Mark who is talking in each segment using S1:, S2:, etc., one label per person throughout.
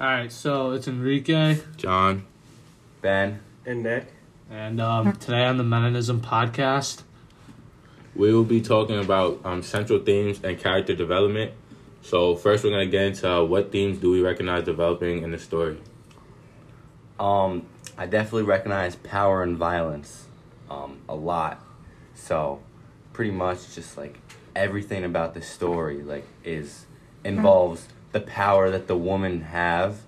S1: All right, so it's Enrique,
S2: John.
S3: Ben.
S4: And Nick.
S1: and um, today on the Meninism podcast,
S2: We will be talking about um, central themes and character development. So first, we're gonna get into uh, what themes do we recognize developing in the story.
S3: Um, I definitely recognize power and violence, um, a lot. So, pretty much just like everything about the story, like, is involves the power that the woman have,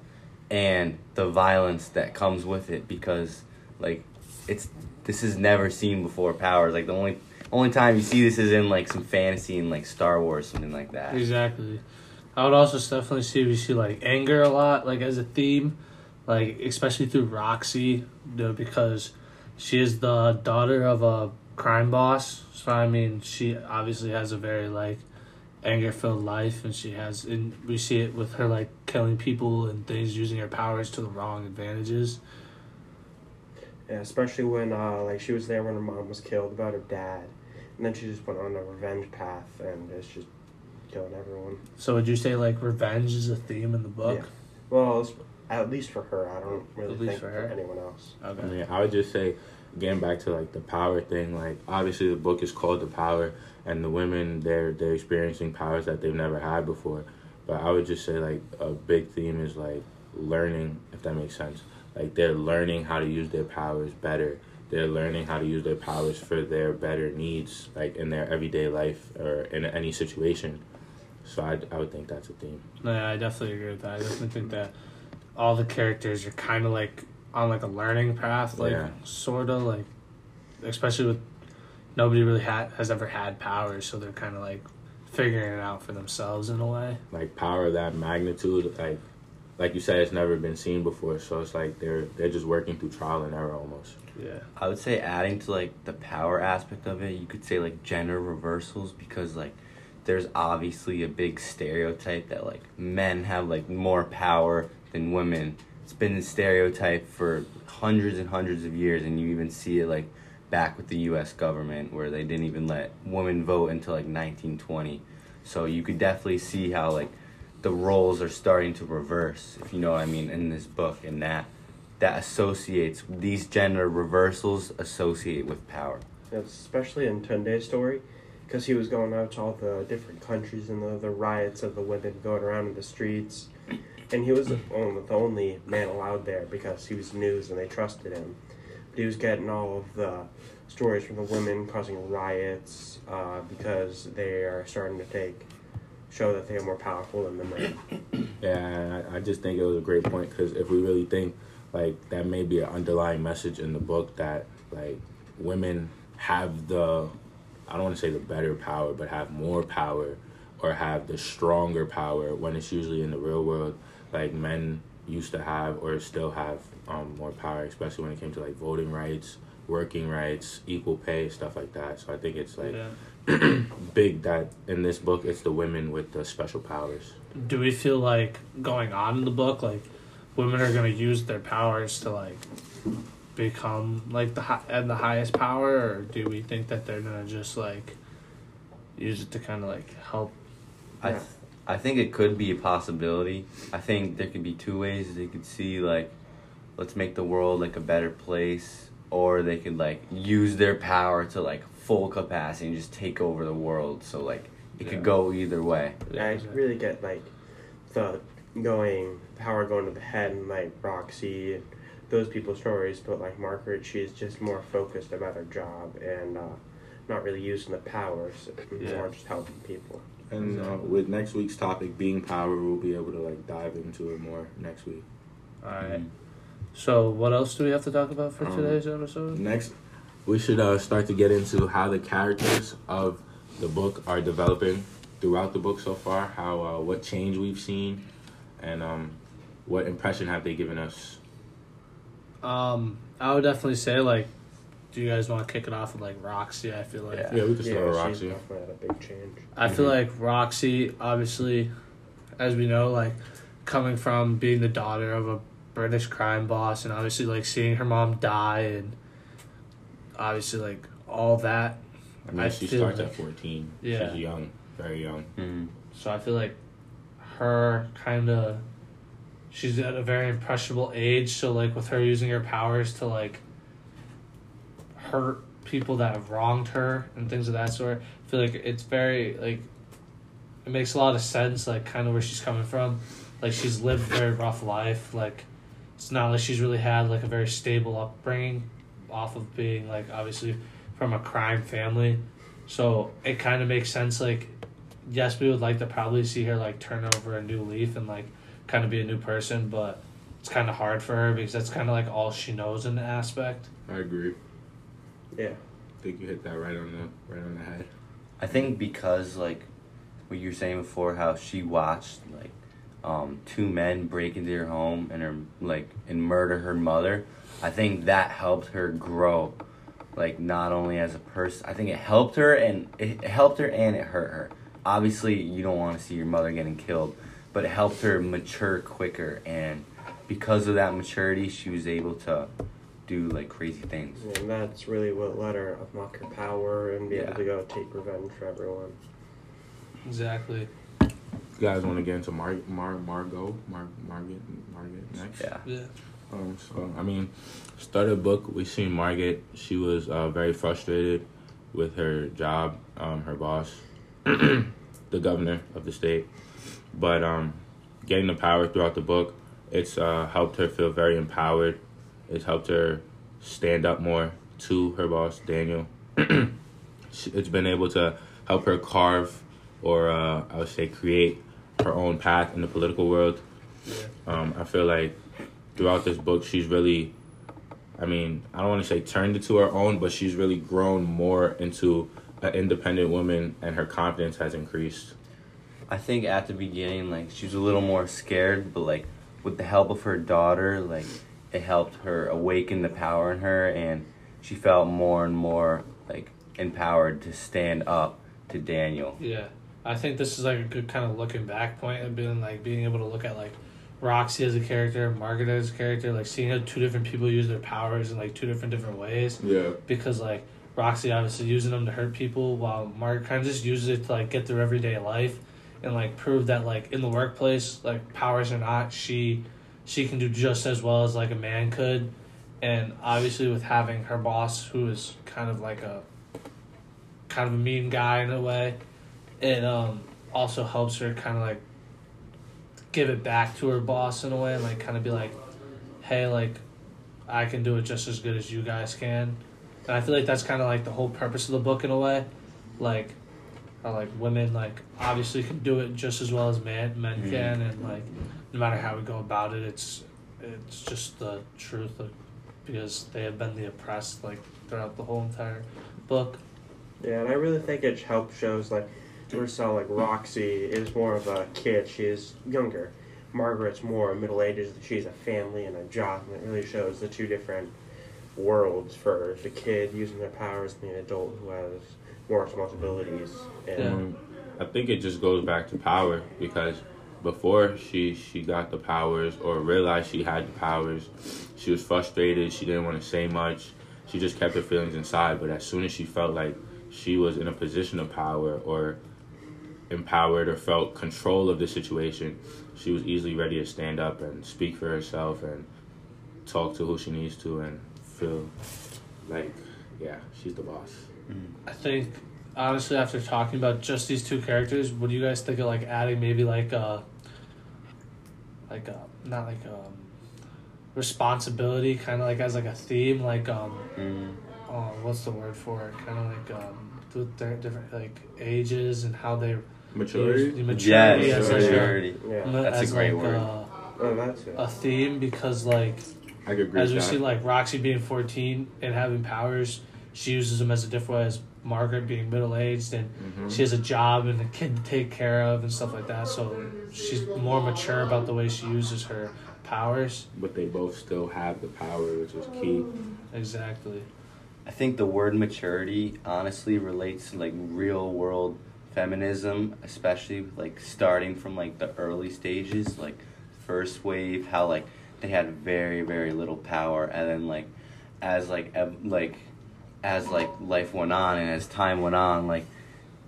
S3: and the violence that comes with it. Because, like, it's this is never seen before. Power like the only only time you see this is in like some fantasy and like Star Wars, something like that.
S1: exactly. I would also definitely see we see like anger a lot, like as a theme, like especially through Roxy, because she is the daughter of a crime boss. So I mean, she obviously has a very like anger filled life, and she has, and we see it with her like killing people and things, using her powers to the wrong advantages.
S4: Yeah, especially when uh, like she was there when her mom was killed about her dad, and then she just went on a revenge path and is just killing everyone.
S1: So would you say like revenge is a theme in the book?
S4: Yeah. Well, it's, at least for her, I don't really
S1: At least
S4: think
S1: for
S4: for,
S1: her.
S4: anyone else. okay.
S2: I mean, I would just say, getting back to like the power thing. Like, obviously, the book is called The Power, and the women they're they're experiencing powers that they've never had before. But I would just say like a big theme is like learning, if that makes sense. Like they're learning how to use their powers better. They're learning how to use their powers for their better needs, like in their everyday life or in any situation. So I, I would think that's a theme.
S1: No, yeah, I definitely agree with that. I definitely think that all the characters are kind of like on like a learning path, like
S2: Yeah.
S1: sort of like, especially with nobody really had has ever had powers, so they're kind of like figuring it out for themselves in a way.
S2: like power of that magnitude like like you said it's never been seen before so it's like they're they're just working through trial and error almost
S1: Yeah,
S3: I would say adding to like the power aspect of it, you could say like gender reversals because like there's obviously a big stereotype that like men have like more power than women. It's been a stereotype for hundreds and hundreds of years and you even see it like back with the US government where they didn't even let women vote until like 1920. So you could definitely see how like the roles are starting to reverse, if you know what I mean, in this book and that that associates these gender reversals associate with power.
S4: especially in Tunde's story, because he was going out to all the different countries and the, the riots of the women going around in the streets, and he was the only, the only man allowed there because he was news and they trusted him. He was getting all of the stories from the women causing riots uh, because they are starting to take show that they are more powerful than the men.
S2: yeah i, I just think it was a great point because if we really think like that may be an underlying message in the book that like women have the i don't want to say the better power but have more power or have the stronger power when it's usually in the real world like men used to have or still have um, more power especially when it came to like voting rights working rights equal pay stuff like that so i think it's like
S1: yeah.
S2: big that in this book it's the women with the special powers
S1: Do we feel like going on in the book, like women are gonna use their powers to like become like the hi- and the highest power, or do we think that they're gonna just like use it to kind of like help?
S3: I th- I think it could be a possibility. I think there could be two ways they could see like let's make the world like a better place or they could like use their power to like full capacity and just take over the world. So like it
S1: Yeah.
S3: could go either way.
S4: I really get like the going power going to the head and like Roxy and those people's stories, but like Margaret, she's just more focused about her job and uh, not really using the powers,
S1: Yeah.
S4: more just helping people.
S2: And uh, with next week's topic being power, we'll be able to like dive into it more next week.
S1: All right. So what else do we have to talk about for
S2: Um,
S1: today's episode?
S2: Next, we should uh, start to get into how the characters of the book are developing throughout the book so far. How uh, what change we've seen, and um, what impression have they given us?
S1: Um, I would definitely say like, do you guys want to kick it off with like Roxy? I feel like
S3: Yeah.
S2: Yeah, we could start with
S4: she's
S2: Roxy.
S4: definitely had a big change.
S1: I feel
S2: Mhm.
S1: like Roxy, obviously, as we know, like coming from being the daughter of a British crime boss, and obviously like seeing her mom die, and obviously like all that.
S2: I mean,
S1: I
S2: she starts
S1: like-
S2: at fourteen.
S1: Yeah.
S2: She's young, very young.
S3: Mm.
S1: So I feel like her kind of she's at a very impressionable age. So like with her using her powers to like hurt people that have wronged her and things of that sort, I feel like it's very like it makes a lot of sense. Like kind of where she's coming from. Like she's lived a very rough life. Like it's not like she's really had like a very stable upbringing, off of being like obviously from a crime family. So it kind of makes sense. Like yes, we would like to probably see her like turn over a new leaf and like kind of be a new person, but it's kind of hard for her because that's kind of like all she knows in the aspect.
S2: I agree.
S5: Yeah.
S2: I think you hit that right on the right on the head.
S3: I think because like what you were saying before, how she watched like um, two men break into her home and her like and murder her mother. I think that helped her grow, like not only as a person. I think it helped her and it helped her and it hurt her. Obviously, you don't want to see your mother getting killed, but it helped her mature quicker and because of that maturity, she was able to do like crazy things.
S5: And that's really what let her unlock her power and be
S3: Yeah.
S5: able to go take revenge for everyone.
S1: Exactly.
S2: You guys want to get into Mar Mar Margot Mar Margaret Margaret next?
S3: Yeah.
S1: Yeah.
S2: Um, so I mean, started a book we seen Margaret. She was uh, very frustrated with her job, um, her boss, the governor of the state. But um, getting the power throughout the book, it's uh, helped her feel very empowered. It's helped her stand up more to her boss, Daniel. It's been able to help her carve, or uh, I would say, create her own path in the political world.
S1: Yeah.
S2: Um, I feel like throughout this book, she's really, I mean, I don't want to say turned into her own, but she's really grown more into an independent woman, and her confidence has increased.
S3: I think at the beginning, like she was a little more scared, but like with the help of her daughter, like it helped her awaken the power in her, and she felt more and more like empowered to stand up to Daniel.
S1: Yeah, I think this is like a good kind of looking back point and being like being able to look at like Roxy as a character, Margaret as a character, like seeing how two different people use their powers in like two different different ways.
S2: Yeah.
S1: Because like Roxy obviously using them to hurt people, while Margaret kind of just uses it to like get through everyday life and like prove that like in the workplace, like powers or not, she she can do just as well as like a man could. And obviously with having her boss who is kind of like a kind of a mean guy in a way, it um also helps her kind of like give it back to her boss in a way and like kind of be like, hey, like I can do it just as good as you guys can. And I feel like that's kind of like the whole purpose of the book in a way, like how like women like obviously can do it just as well as men men
S3: Mhm.
S1: can, and like no matter how we go about it, it's it's just the truth, like, because they have been the oppressed like throughout the whole entire book.
S5: Yeah, and I really think it helps shows like we saw like Roxy is more of a kid. She is younger. Margaret's more middle ages. She's a family and a job, and it really shows the two different worlds for the kid using their powers and the adult who has more responsibilities. And
S1: Yeah.
S2: Um, I think it just goes back to power because before she she got the powers or realized she had the powers, she was frustrated. She didn't want to say much. She just kept her feelings inside. But as soon as she felt like she was in a position of power or empowered or felt control of the situation, she was easily ready to stand up and speak for herself and talk to who she needs to and feel like yeah she's the boss.
S1: I think honestly, after talking about just these two characters, what do you guys think of like adding maybe like a like a not like um responsibility, kind of like as like a theme, like um
S3: Mm.
S1: oh, what's the word for it? Kind of like um with their different like ages and how they
S2: Maturity.
S1: maturity
S3: Yes,
S1: as like
S3: maturity.
S5: yeah,
S3: That's a great
S1: like
S3: word.
S1: A,
S5: oh, that's it.
S1: a theme because like
S2: I could agree
S1: as we
S2: that.
S1: see like Roxy being 14 and having powers, she uses them as a different way as Margaret being middle aged and
S2: Mhm.
S1: she has a job and a kid to take care of and stuff like that. So she's more mature about the way she uses her powers.
S2: but they both still have the power, which is key.
S1: Exactly.
S3: I think the word maturity honestly relates to like real world feminism, especially like starting from like the early stages, like first wave, how like they had very very little power, and then like as like ev- like as like life went on and as time went on, like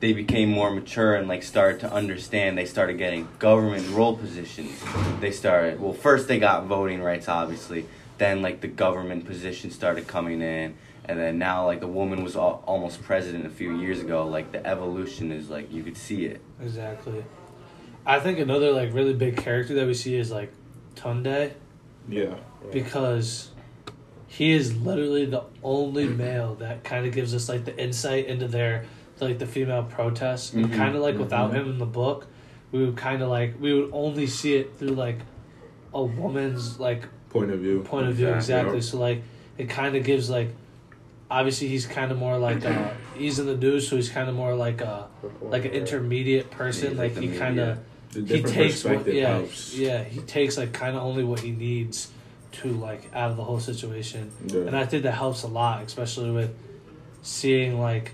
S3: they became more mature and like started to understand. They started getting government role positions. They started well first they got voting rights obviously. Then like the government positions started coming in. And then now, like the woman was al- almost president a few years ago. Like the evolution is like you could see it.
S1: Exactly. I think another like really big character that we see is like Tunde
S2: Yeah.
S1: because he is literally the only male that kind of gives us like the insight into their like the female protests and
S3: Mhm,
S1: kind of like without
S2: mhm.
S1: him in the book we would kind of like we would only see it through like a woman's like
S2: Point of view.
S1: point of view
S2: Yeah,
S1: exactly
S2: yeah.
S1: so like it kind of gives like obviously he's kind of more like uh he's in the news so he's kind of more like a like an intermediate person
S3: He's
S1: like
S3: like
S1: he kind of he takes what, yeah
S2: helps.
S1: yeah he takes like kind of only what he needs to like out of the whole situation
S2: Yeah.
S1: and i think that helps a lot especially with seeing like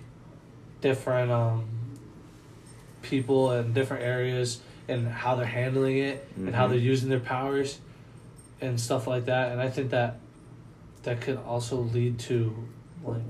S1: different um people in different areas and how they're handling it and how
S2: Mhm.
S1: they're using their powers and stuff like that and i think that that could also lead to like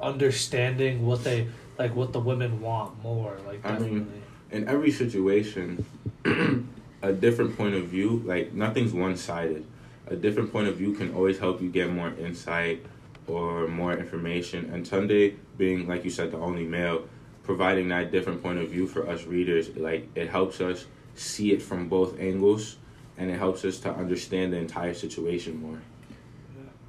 S1: understanding what they like what the women want more like
S2: I mean,
S1: definitely
S2: in every situation, a different point of view, like nothing's one sided. A different point of view can always help you get more insight or more information. And Tunde, being like you said, the only male, providing that different point of view for us readers, like it helps us see it from both angles and it helps us to understand the entire situation more.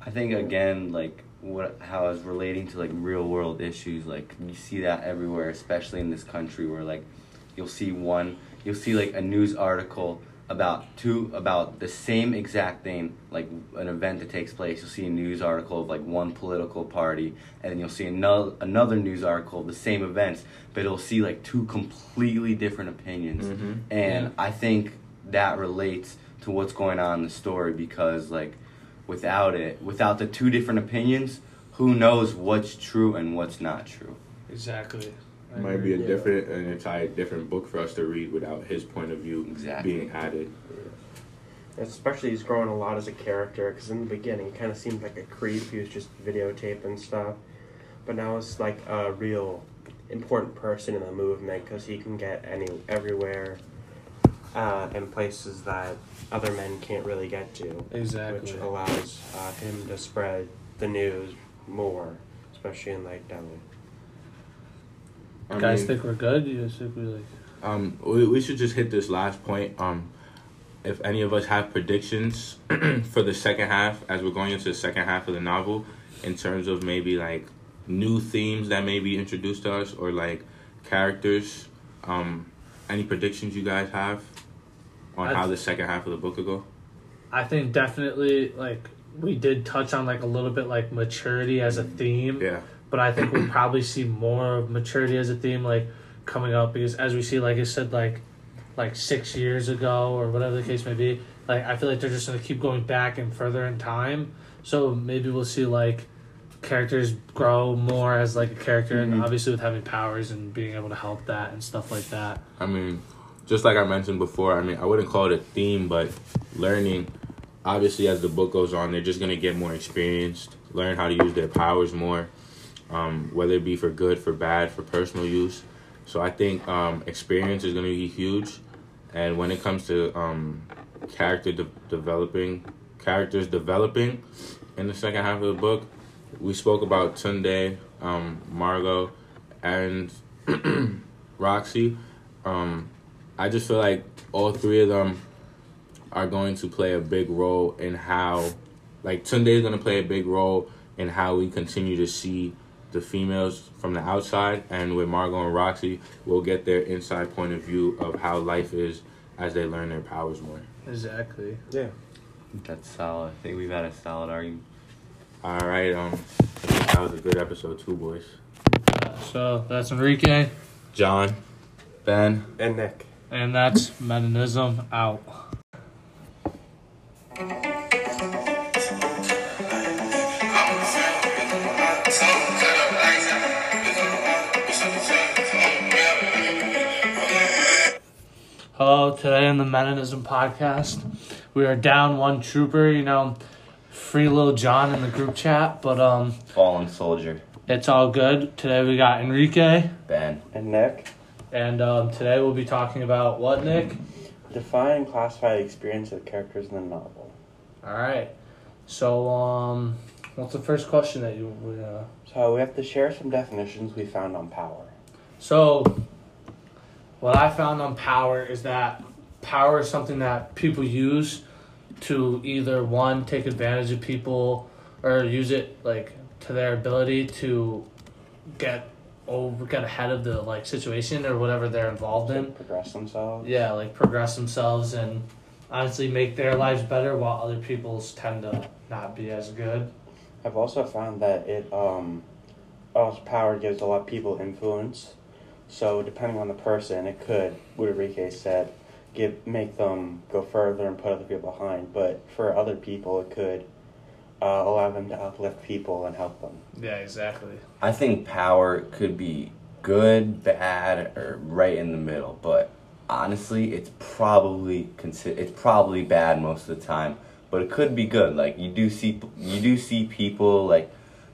S3: I think again, like what how it's relating to like real world issues. Like you see that everywhere, especially in this country, where like you'll see one, you'll see like a news article about two about the same exact thing, like an event that takes place. You'll see a news article of like one political party, and then you'll see another another news article of the same events, but it'll see like two completely different opinions.
S2: Mhm.
S3: And
S1: Yeah.
S3: I think that relates to what's going on in the story because like without it, without the two different opinions, who knows what's true and what's not true?
S1: exactly I
S2: Might be a
S5: Yeah.
S2: different, an entire different book for us to read without his point of view
S3: Exactly.
S2: being added.
S5: Especially he's grown a lot as a character because in the beginning he kind of seemed like a creep. He was just videotaping stuff, but now it's like a real important person in the movement because he can get any everywhere uh, in places that other men can't really get to,
S1: exactly
S5: which allows uh, him to spread the news more, especially in like Delhi.
S2: I
S1: guys
S2: mean-
S1: think we're good you guys think we like
S2: Um, we, we should just hit this last point. Um, if any of us have predictions for the second half, as we're going into the second half of the novel, in terms of maybe like new themes that may be introduced to us or like characters, um, any predictions you guys have on how the second half of the book will go?
S1: I think definitely like we did touch on like a little bit like maturity as a theme,
S2: Yeah.
S1: but I think we'll probably see more of maturity as a theme like coming up because as we see like I said like like six years ago or whatever the case may be, like I feel like they're just gonna keep going back and further in time. So maybe we'll see like characters grow more as like a character and
S2: Mhm.
S1: obviously with having powers and being able to help that and stuff like that.
S2: I mean, just like I mentioned before, I mean, I wouldn't call it a theme, but learning. Obviously, as the book goes on, they're just gonna get more experienced, learn how to use their powers more, um, whether it be for good, for bad, for personal use. So I think um, experience is gonna be huge, and when it comes to um, character de- developing, characters developing in the second half of the book, we spoke about Tunde, um, Margot, and Roxy. Um, I just feel like all three of them are going to play a big role in how, like Tunde is going to play a big role in how we continue to see the females from the outside, and with Margot and Roxy, we'll get their inside point of view of how life is as they learn their powers more.
S1: Exactly.
S5: Yeah.
S3: That's solid. I think we've had a solid argument.
S2: All right, um, I think that was a good episode too, boys.
S1: So that's Enrique.
S2: John, Ben.
S5: And Nick.
S1: And that's Meninism out. Hello, today on the Meninism podcast, we are down one trooper, you know, free little John in the group chat, but um,
S3: Fallen soldier.
S1: It's all good. Today we got Enrique,
S3: Ben.
S5: And Nick,
S1: and um, today we'll be talking about what, Nick?
S5: define and classify the experience of the characters in the novel.
S1: All right. So, um, what's the first question that you? Uh...
S5: So we have to share some definitions we found on power.
S1: So, what I found on power is that power is something that people use to either one take advantage of people or use it like to their ability to get over get ahead of the like situation or whatever they're involved in.
S5: Progress themselves.
S1: Yeah, like progress themselves and honestly make their lives better while other people's tend to not be as good.
S5: I've also found that it um, also power gives a lot of people influence. So depending on the person, it could, what Enrique said, give make them go further and put other people behind. But for other people, it could uh, allow them to uplift people and help them.
S1: Yeah, exactly.
S3: I think power could be good, bad, or right in the middle. But honestly, it's probably consi- it's probably bad most of the time. But it could be good. Like you do see you do see people like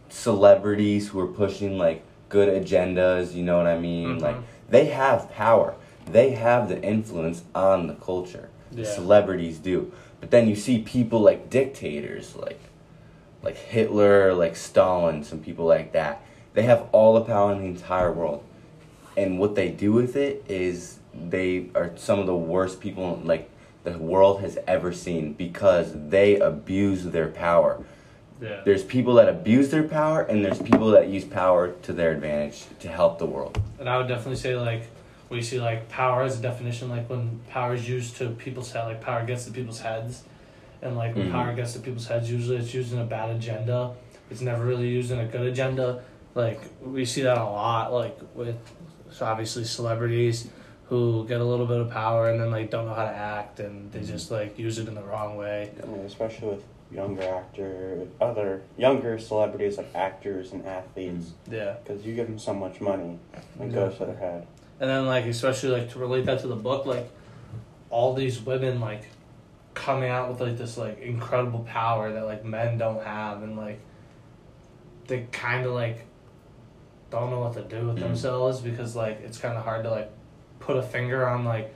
S3: celebrities who are pushing like good agendas. You know what I mean?
S1: Mhm.
S3: Like they have power. They have the influence on the culture. The
S1: Yeah.
S3: celebrities do. But then you see people like dictators, like like Hitler, like Stalin, some people like that. They have all the power in the entire world. And what they do with it is they are some of the worst people like the world has ever seen because they abuse their power.
S1: Yeah.
S3: There's people that abuse their power and there's people that use power to their advantage to help the world.
S1: And I would definitely say like we see like power as a definition like when power is used to people's head like power gets to people's heads and like when
S3: Mhm.
S1: power gets to people's heads. Usually it's used in a bad agenda. It's never really used in a good agenda. Like we see that a lot like with so obviously celebrities who get a little bit of power and then like don't know how to act and they just like use it in the wrong way.
S5: I mean, especially with younger actor, other younger celebrities like actors and athletes,
S1: yeah.
S5: Because you give them so much money, it goes to their head.
S1: And then like especially like to relate that to the book, like all these women like coming out with like this like incredible power that like men don't have and like they kind of like don't know what to do with
S3: Mhm.
S1: themselves because like it's kind of hard to like put a finger on like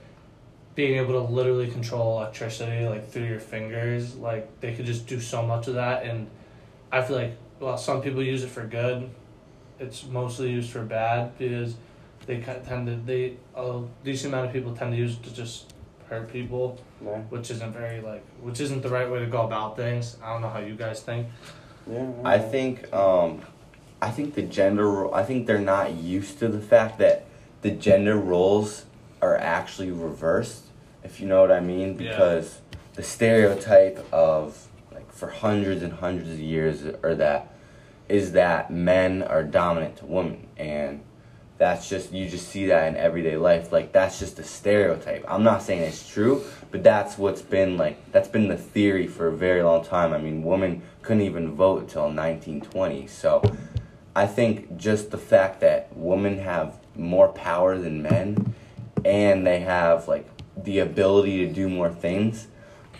S1: being able to literally control electricity like through your fingers like they could just do so much of that and i feel like well some people use it for good it's mostly used for bad because they kind of tend to they a decent amount of people tend to use it to just hurt people
S5: Yeah,
S1: which isn't very like which isn't the right way to go about things i don't know how you guys think
S5: yeah.
S3: I think um, I think the gender ro- I think they're not used to the fact that the gender roles are actually reversed, if you know what I mean,
S1: Yeah.
S3: because the stereotype of like for hundreds and hundreds of years or that is that men are dominant to women and that's just you just see that in everyday life. Like that's just a stereotype. I'm not saying it's true but that's what's been like that's been the theory for a very long time. I mean women couldn't even vote until 1920 so i think just the fact that women have more power than men and they have like the ability to do more things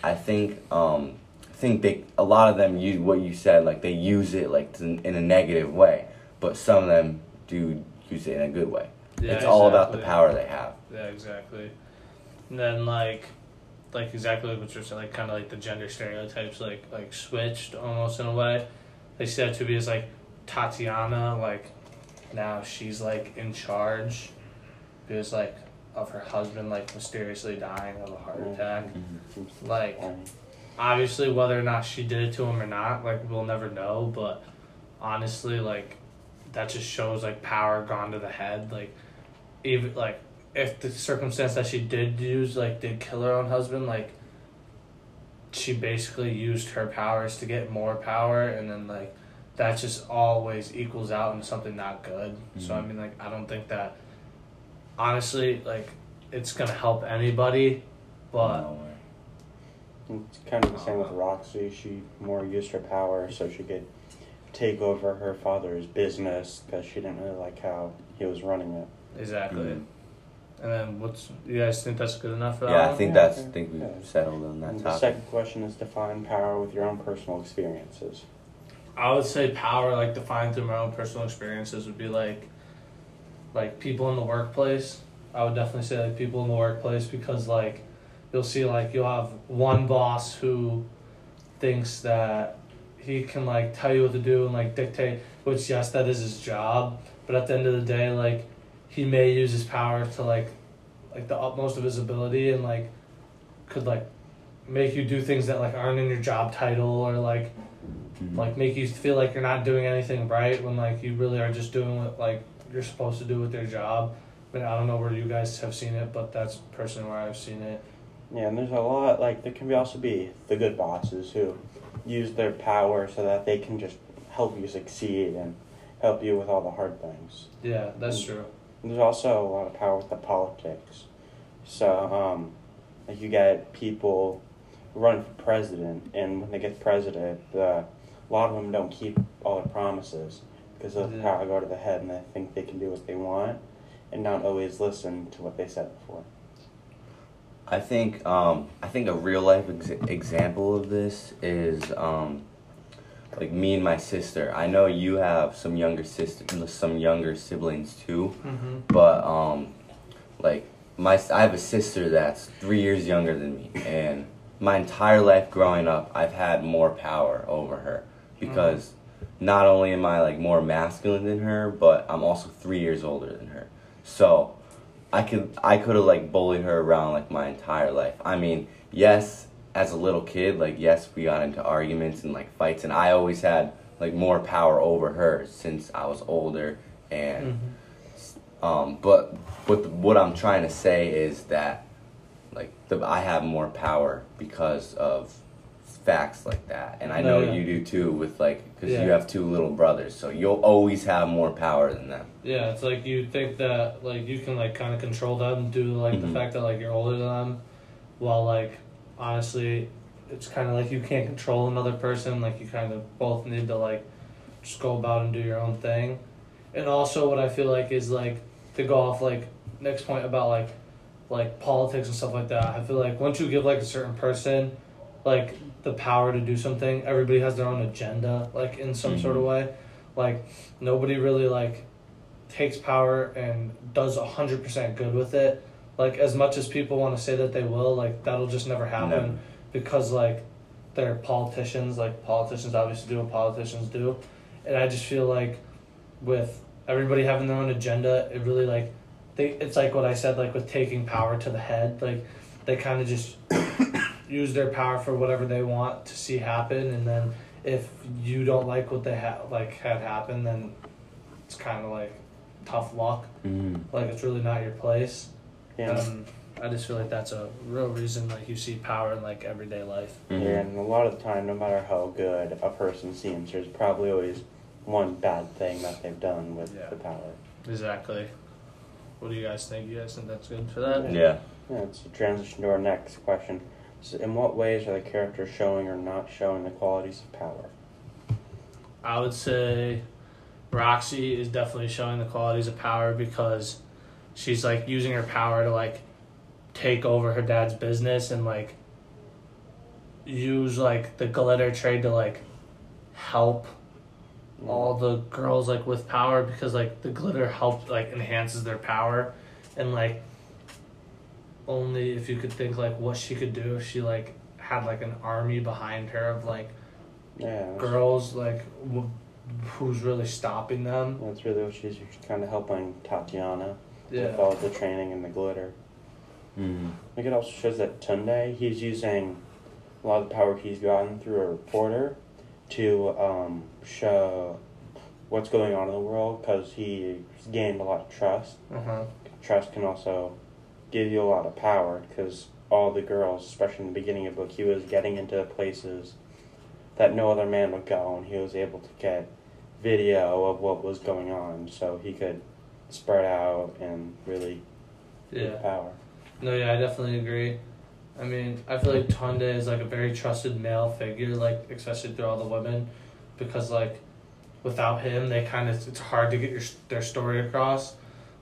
S3: i think um i think they a lot of them use what you said like they use it like to, in a negative way. But some of them do use it in a good way
S1: Yeah,
S3: it's all about the power they have
S1: Yeah, exactly. And then like, like exactly like what you're saying, like kind of like the gender stereotypes, like like switched almost in a way. They see that to be as like Tatiana, like now she's like in charge because like of her husband like mysteriously dying of a heart
S5: Mm.
S1: attack.
S3: Mm-hmm.
S1: Like
S5: Um,
S1: obviously whether or not she did it to him or not, like we'll never know. But honestly, like that just shows like power gone to the head. Like even like if the circumstance that she did use like did kill her own husband, like she basically used her powers to get more power, and then like that just always equals out into something not good. So I
S3: Mhm.
S1: mean, like I don't think that honestly like it's gonna help anybody, but.
S3: No.
S5: It's kind of the same with Roxy. She more used her power so she could take over her father's business because she didn't really like how he was running it.
S1: Exactly.
S3: Mhm.
S1: And then what's you guys think that's good enough for that
S3: yeah i
S1: one?
S3: think
S5: Yeah,
S3: that's i think we've
S5: Yeah.
S3: settled on that
S5: And the second question is define power with your own personal experiences.
S1: I would say power, like defined through my own personal experiences, would be like, like people in the workplace. I would definitely say like people in the workplace because like, you'll see like you'll have one boss who thinks that he can like tell you what to do and like dictate. Which yes, that is his job. But at the end of the day, like, he may use his power to like, like the utmost of his ability and like, could like, make you do things that like aren't in your job title or like
S2: Mhm.
S1: like make you feel like you're not doing anything right when like you really are just doing what like you're supposed to do with your job. I mean, I don't know where you guys have seen it, but that's personally where I've seen it.
S4: Yeah, and there's a lot like there can be also be the good bosses who use their power so that they can just help you succeed and help you with all the hard things.
S1: Yeah, that's true.
S4: There's also a lot of power with the politics. So, um, like you get people running for president, and when they get president, the, a lot of them don't keep all their promises because of the
S1: Yeah.
S4: power go to the head, and they think they can do what they want, and not always listen to what they said before.
S3: I think um, I think a real life ex- example of this is um, like me and my sister. I know you have some younger sister, some younger siblings too,
S1: Mm-hmm.
S3: but um, like my I have a sister that's three years younger than me, and my entire life growing up, I've had more power over her because not only am I like more masculine than her, but I'm also three years older than her. So I could I could have like bullied her around like my entire life. I mean, yes, as a little kid, like yes, we got into arguments and like fights, and I always had like more power over her since I was older. And
S1: Mm-hmm.
S3: um, but what the, what I'm trying to say is that like the, I have more power because of facts like that, and I know
S1: Oh, yeah.
S3: you do too with like because
S1: Yeah.
S3: you have two little brothers, so you'll always have more power than them.
S1: Yeah, it's like you think that like you can like kind of control them due to like
S3: Mhm.
S1: the fact that like you're older than them, while like honestly, it's kind of like you can't control another person. Like you kind of both need to like just go about and do your own thing, and also what I feel like is like to go off like next point about like like politics and stuff like that. I feel like once you give like a certain person like the power to do something, everybody has their own agenda like in some sort of mm-hmm. way. Like nobody really like takes power and does a hundred percent good with it. Like as much as people want to say that they will, like that'll just never happen
S3: Never.
S1: because like they're politicians. Like politicians obviously do what politicians do, and I just feel like with everybody having their own agenda, it really like they. It's like what I said, like with taking power to the head. Like they kind of just use their power for whatever they want to see happen, and then if you don't like what they have like had happen, then it's kind of like tough luck.
S3: Mm.
S1: Like it's really not your place.
S4: Yeah.
S1: Um, I just feel like that's a real reason like you see power in like everyday life.
S3: Mm-hmm.
S4: Yeah, and a lot of the time, no matter how good a person seems, there's probably always one bad thing that they've done with
S1: Yeah.
S4: the power.
S1: Exactly. What do you guys think? You guys think that's good for that?
S3: Yeah.
S4: Yeah, it's a transition to our next question. So in what ways are the characters showing or not showing the qualities of power?
S1: I would say Roxy is definitely showing the qualities of power because she's like using her power to like take over her dad's business and like use like the glitter trade to like help mm. all the girls like with power because like the glitter helps like enhances their power and like only if you could think like what she could do if she like had like an army behind her of like
S4: Yeah,
S1: girls like w- who's really stopping them
S4: that's really what she's kind of helping Tatiana
S1: yeah
S4: with all the training and the glitter.
S3: Mm.
S4: I think it also shows that Tunde, he's using a lot of the power he's gotten through a reporter to um, show what's going on in the world because he's gained a lot of trust.
S1: uh-huh
S4: Trust can also give you a lot of power because all the girls, especially in the beginning of the book, he was getting into places that no other man would go, and he was able to get video of what was going on, so he could spread out and really
S1: yeah.
S4: get power.
S1: no yeah i definitely agree. I mean i feel like Tunde is like a very trusted male figure like especially through all the women because like without him they kind of it's hard to get your their story across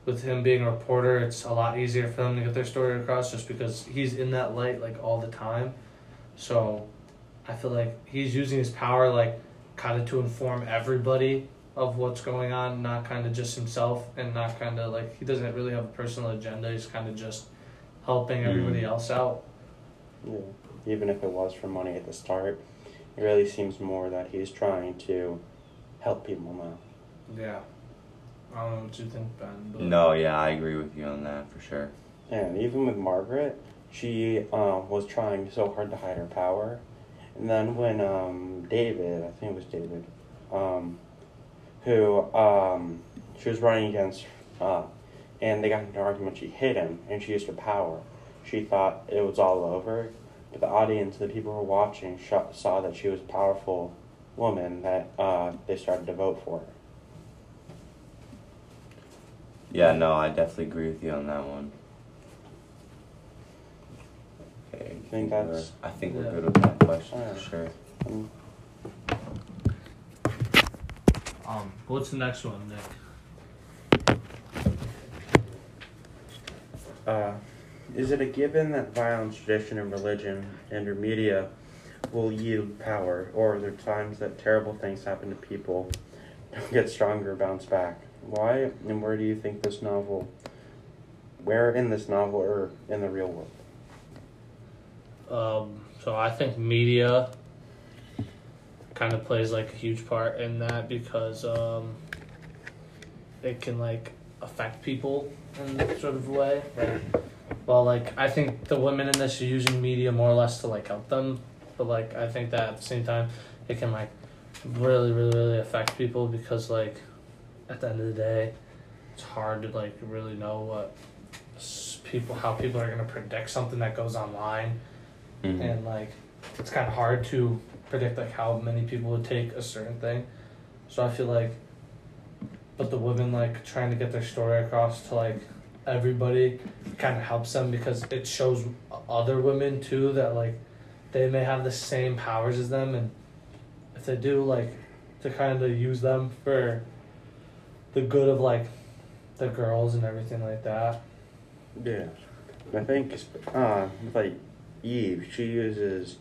S1: with him being a reporter it's a lot easier for them to get their story across just because he's in that light like all the time so i feel like he's using his power like kind of to inform everybody of what's going on, not kind of just himself, and not kind of like he doesn't really have a personal agenda. He's kind of just helping everybody
S2: Mm.
S1: else out.
S4: Yeah. Even if it was for money at the start, it really seems more that he's trying to help people now.
S1: Yeah. I don't know what you think, Ben. But
S3: No, yeah, I agree with you on that for sure.
S4: And even with Margaret, she um, was trying so hard to hide her power. And then when um, David, I think it was David, um, who um, she was running against, uh, and they got into an argument, she hit him and she used her power. She thought it was all over, but the audience, the people who were watching, sh- saw that she was a powerful woman that uh, they started to vote for her.
S3: Yeah, no, I definitely agree with you on that one. Okay,
S4: I think
S3: we're-
S4: that's-
S3: I think we're
S1: Yeah.
S3: good with that question
S4: Alright.
S3: for sure.
S4: Um,
S1: Um, what's the next one, Nick?
S4: Uh, is it a given that violence, tradition, and religion and or media will yield power, or are there times that terrible things happen to people, don't get stronger, bounce back? Why and where do you think this novel, where in this novel or in the real world?
S1: Um, so I think media kind of plays like a huge part in that because um, it can like affect people in sort of way. Well, like I think the women in this are using media more or less to like help them, but like I think that at the same time it can like really, really, really affect people because like at the end of the day, it's hard to like really know what people how people are gonna predict something that goes online
S3: Mhm.
S1: and like it's kind of hard to predict like how many people would take a certain thing so i feel like but the women like trying to get their story across to like everybody kind of helps them because it shows other women too that like they may have the same powers as them and if they do like to kind of use them for the good of like the girls and everything like that
S4: Yeah, I think uh, like Eve, she uses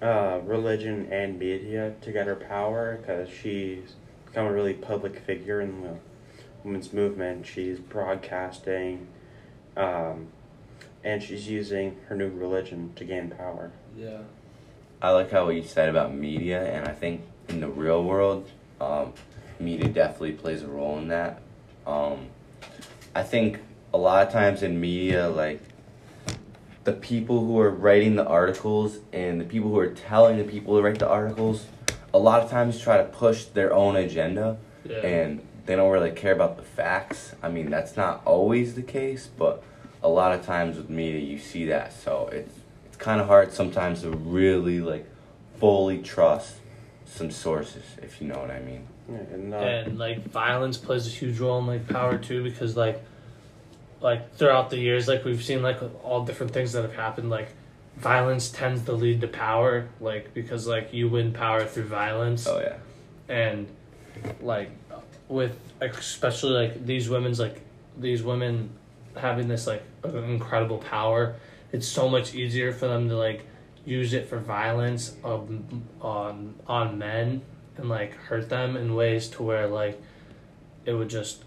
S4: uh, religion and media to get her power because she's become a really public figure in the women's movement. She's broadcasting, um, and she's using her new religion to gain power.
S1: yeah
S3: I like how what you said about media, and I think in the real world, um, media definitely plays a role in that. Um, I think a lot of times in media, like the people who are writing the articles and the people who are telling the people to write the articles, a lot of times try to push their own agenda
S1: yeah
S3: and they don't really care about the facts. I mean, that's not always the case, but a lot of times with media, you see that. So it's it's kind of hard sometimes to really like fully trust some sources, if you know what I mean.
S4: Yeah, and, uh,
S1: and like violence plays a huge role in like power too because like like throughout the years like we've seen like all different things that have happened like violence tends to lead to power like because like you win power through violence
S3: Oh yeah.
S1: and like with especially like these women's like these women having this like incredible power it's so much easier for them to like use it for violence um, on on men and like hurt them in ways to where like it would just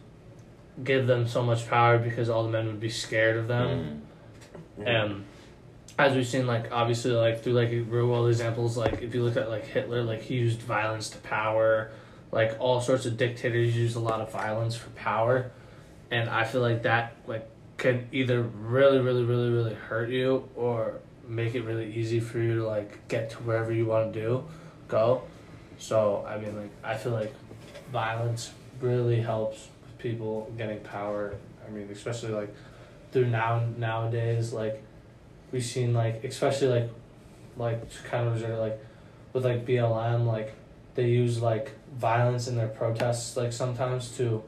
S1: give them so much power because all the men would be scared of them
S3: Mm.
S4: yeah.
S1: and as we've seen, like obviously, like through like real world examples, like if you look at like Hitler, like he used violence to power. Like all sorts of dictators use a lot of violence for power, and I feel like that like can either really, really, really, really hurt you or make it really easy for you to like get to wherever you want to do, go. So I mean, like I feel like violence really helps people getting power. I mean, especially like through now nowadays, like we've seen like especially like like kind of like with like BLM like they use like violence in their protests like sometimes to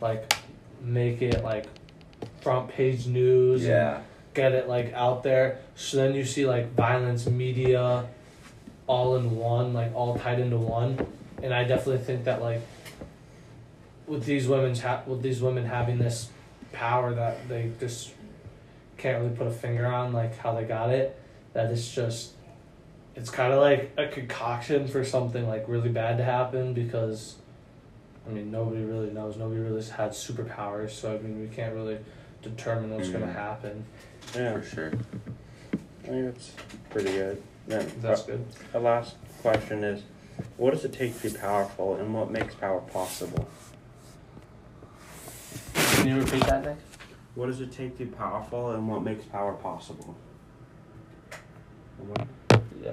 S1: like make it like front page news and
S3: Yeah.
S1: get it like out there. So then you see like violence media all in one like all tied into one. And I definitely think that like with these women's ha- with these women having this power that they just can't really put a finger on like how they got it that it's just it's kind of like a concoction for something like really bad to happen because I mean nobody really knows. Nobody really had superpowers. So I mean we can't really determine what's gonna
S3: Mhm.
S1: happen
S4: Yeah,
S3: For sure.
S4: I think that's pretty good. Then
S1: that's
S4: uh,
S1: good
S4: the last question is, what does it take to be powerful, and what makes power possible?
S1: can you repeat that Nick
S4: What does it take to be powerful, and what makes power possible? What,
S1: yeah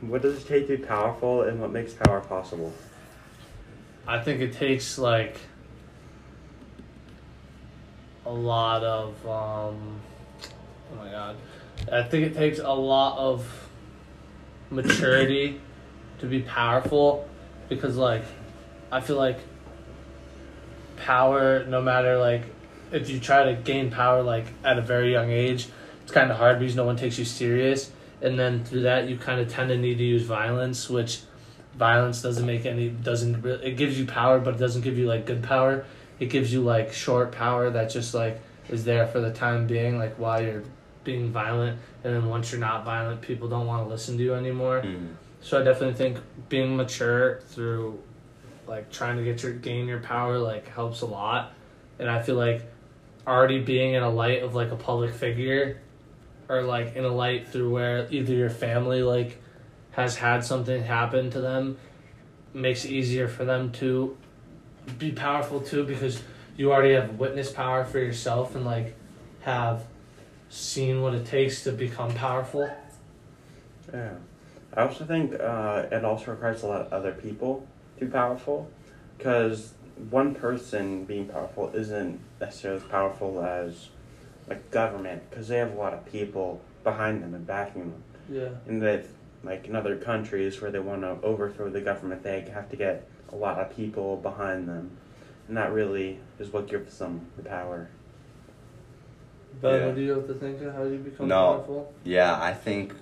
S4: what does it take to be powerful, and what makes power possible?
S1: I think it takes like a lot of um oh my god. I think it takes a lot of maturity to be powerful because like I feel like power no matter like if you try to gain power like at a very young age it's kind of hard because no one takes you serious and then through that you kind of tend to need to use violence which violence doesn't make any doesn't it gives you power but it doesn't give you like good power it gives you like short power that just like is there for the time being like while you're being violent. And then once you're not violent people don't want to listen to you anymore.
S3: Mm.
S1: so i definitely think being mature through like trying to get your gain your power like helps a lot. And i feel like already being in a light of like a public figure or like in a light through where either your family like has had something happen to them makes it easier for them to be powerful too because you already have witness power for yourself and like have seen what it takes to become powerful
S4: Yeah. I also think uh, it also requires a lot of other people to be powerful, because one person being powerful isn't necessarily as powerful as like government, because they have a lot of people behind them and backing them.
S1: yeah
S4: And that, like in other countries where they want to overthrow the government, they have to get a lot of people behind them, and that really is what gives them the power.
S1: but
S3: Yeah.
S1: what do you have to think of how you become
S3: No.
S1: powerful
S3: Yeah, I think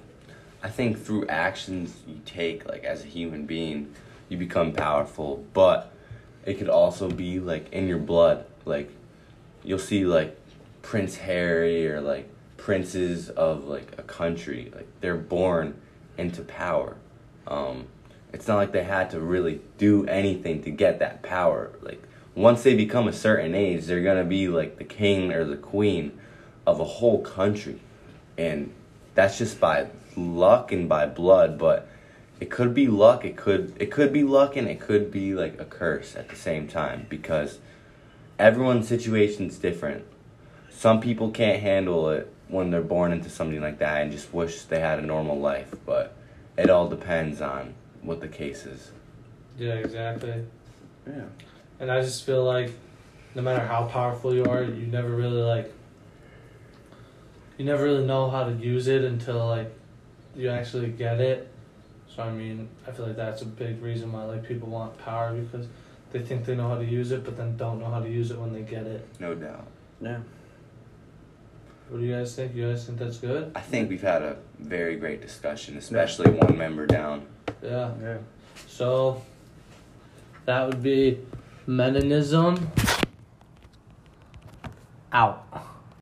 S3: I think through actions you take like as a human being, you become powerful, but it could also be like in your blood. Like you'll see like Prince Harry or like princes of like a country, like they're born into power. Um it's not like they had to really do anything to get that power. Like once they become a certain age, they're to be like the king or the queen of a whole country. And that's just by luck and by blood, but it could be luck, it could it could be luck and it could be like a curse at the same time because everyone's situation's different. Some people can't handle it when they're born into something like that and just wish they had a normal life, but it all depends on what the case is.
S1: yeah exactly
S4: Yeah.
S1: And I just feel like no matter how powerful you are, you never really like you never really know how to use it until like you actually get it. So I mean, I feel like that's a big reason why like people want power because they think they know how to use it but then don't know how to use it when they get it.
S3: No doubt.
S4: Yeah.
S1: What do you guys think? You guys think that's good?
S3: I think we've had a very great discussion, especially one member down.
S1: Yeah.
S4: Yeah.
S1: So that would be Meninism out.